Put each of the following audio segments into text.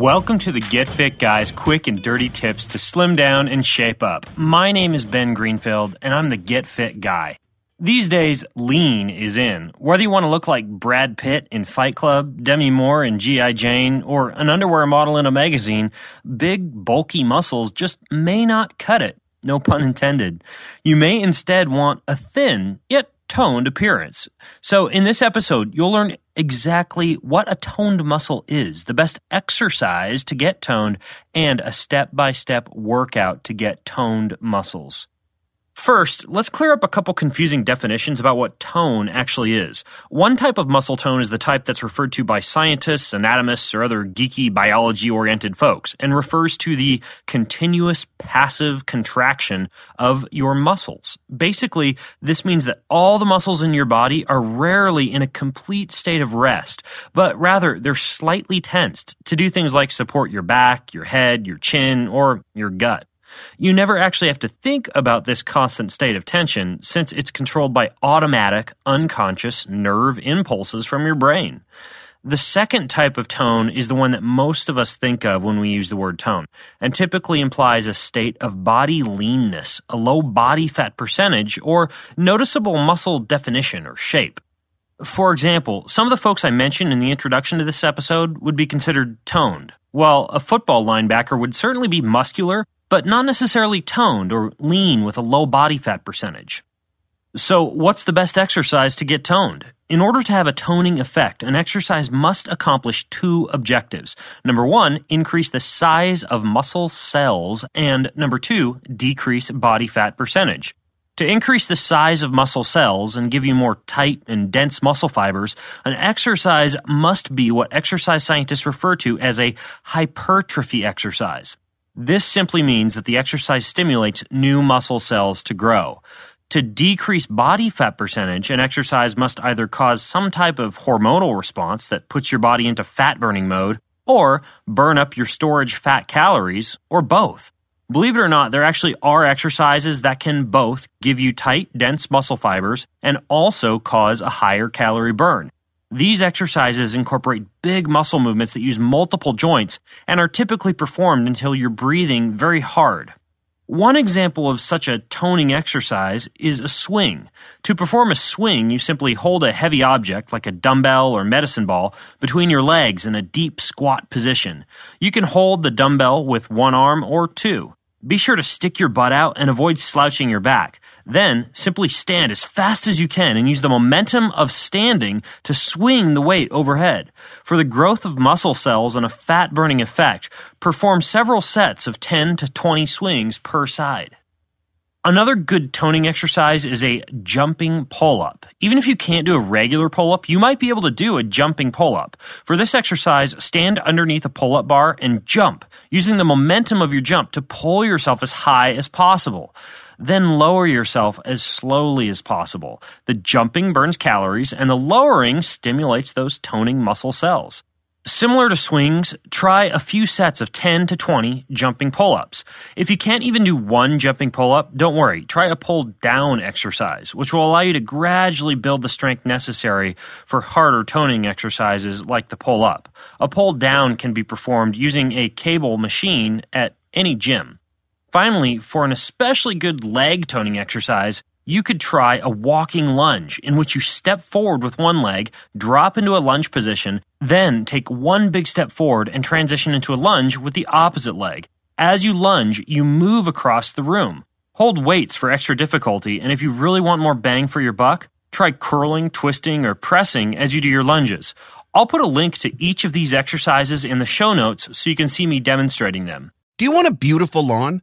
Welcome to the Get Fit Guys quick and dirty tips to slim down and shape up. My name is Ben Greenfield, and I'm the Get Fit Guy. These days, lean is in. Whether you want to look like Brad Pitt in Fight Club, Demi Moore in G.I. Jane, or an underwear model in a magazine, big, bulky muscles just may not cut it. No pun intended. You may instead want a thin, yet toned appearance. So, in this episode, you'll learn exactly what a toned muscle is, the best exercise to get toned, and a step by step workout to get toned muscles. First, let's clear up a couple confusing definitions about what tone actually is. One type of muscle tone is the type that's referred to by scientists, anatomists, or other geeky biology oriented folks, and refers to the continuous passive contraction of your muscles. Basically, this means that all the muscles in your body are rarely in a complete state of rest, but rather they're slightly tensed to do things like support your back, your head, your chin, or your gut. You never actually have to think about this constant state of tension since it's controlled by automatic, unconscious nerve impulses from your brain. The second type of tone is the one that most of us think of when we use the word tone, and typically implies a state of body leanness, a low body fat percentage, or noticeable muscle definition or shape. For example, some of the folks I mentioned in the introduction to this episode would be considered toned, while a football linebacker would certainly be muscular but not necessarily toned or lean with a low body fat percentage. So, what's the best exercise to get toned? In order to have a toning effect, an exercise must accomplish two objectives. Number one, increase the size of muscle cells, and number two, decrease body fat percentage. To increase the size of muscle cells and give you more tight and dense muscle fibers, an exercise must be what exercise scientists refer to as a hypertrophy exercise. This simply means that the exercise stimulates new muscle cells to grow. To decrease body fat percentage, an exercise must either cause some type of hormonal response that puts your body into fat burning mode, or burn up your storage fat calories, or both. Believe it or not, there actually are exercises that can both give you tight, dense muscle fibers and also cause a higher calorie burn. These exercises incorporate big muscle movements that use multiple joints and are typically performed until you're breathing very hard. One example of such a toning exercise is a swing. To perform a swing, you simply hold a heavy object like a dumbbell or medicine ball between your legs in a deep squat position. You can hold the dumbbell with one arm or two. Be sure to stick your butt out and avoid slouching your back. Then simply stand as fast as you can and use the momentum of standing to swing the weight overhead. For the growth of muscle cells and a fat burning effect, perform several sets of 10 to 20 swings per side. Another good toning exercise is a jumping pull up. Even if you can't do a regular pull up, you might be able to do a jumping pull up. For this exercise, stand underneath a pull up bar and jump, using the momentum of your jump to pull yourself as high as possible. Then lower yourself as slowly as possible. The jumping burns calories and the lowering stimulates those toning muscle cells. Similar to swings, try a few sets of 10 to 20 jumping pull ups. If you can't even do one jumping pull up, don't worry. Try a pull down exercise, which will allow you to gradually build the strength necessary for harder toning exercises like the pull up. A pull down can be performed using a cable machine at any gym. Finally, for an especially good leg toning exercise, you could try a walking lunge in which you step forward with one leg, drop into a lunge position, then take one big step forward and transition into a lunge with the opposite leg. As you lunge, you move across the room. Hold weights for extra difficulty, and if you really want more bang for your buck, try curling, twisting, or pressing as you do your lunges. I'll put a link to each of these exercises in the show notes so you can see me demonstrating them. Do you want a beautiful lawn?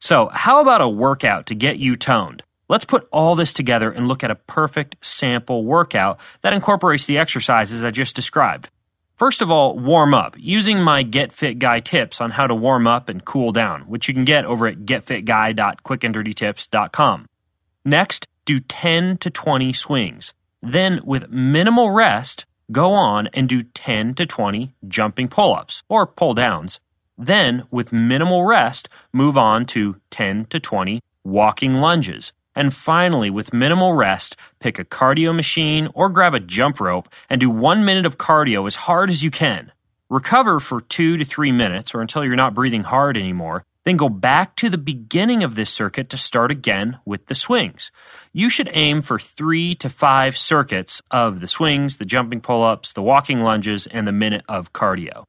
So, how about a workout to get you toned? Let's put all this together and look at a perfect sample workout that incorporates the exercises I just described. First of all, warm up using my Get Fit Guy tips on how to warm up and cool down, which you can get over at getfitguy.quickanddirtytips.com. Next, do 10 to 20 swings. Then, with minimal rest, go on and do 10 to 20 jumping pull ups or pull downs. Then, with minimal rest, move on to 10 to 20 walking lunges. And finally, with minimal rest, pick a cardio machine or grab a jump rope and do one minute of cardio as hard as you can. Recover for two to three minutes or until you're not breathing hard anymore. Then go back to the beginning of this circuit to start again with the swings. You should aim for three to five circuits of the swings, the jumping pull ups, the walking lunges, and the minute of cardio.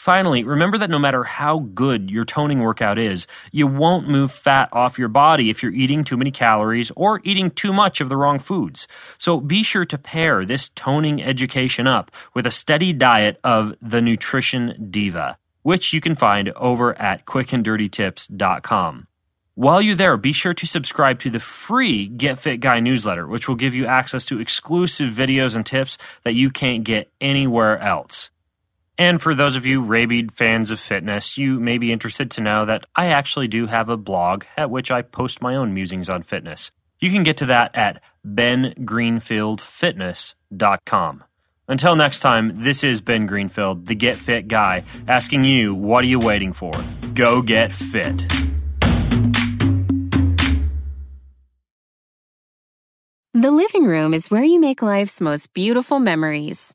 Finally, remember that no matter how good your toning workout is, you won't move fat off your body if you're eating too many calories or eating too much of the wrong foods. So be sure to pair this toning education up with a steady diet of the Nutrition Diva, which you can find over at quickanddirtytips.com. While you're there, be sure to subscribe to the free Get Fit Guy newsletter, which will give you access to exclusive videos and tips that you can't get anywhere else. And for those of you rabid fans of fitness, you may be interested to know that I actually do have a blog at which I post my own musings on fitness. You can get to that at bengreenfieldfitness.com. Until next time, this is Ben Greenfield, the Get Fit guy, asking you, what are you waiting for? Go get fit. The living room is where you make life's most beautiful memories.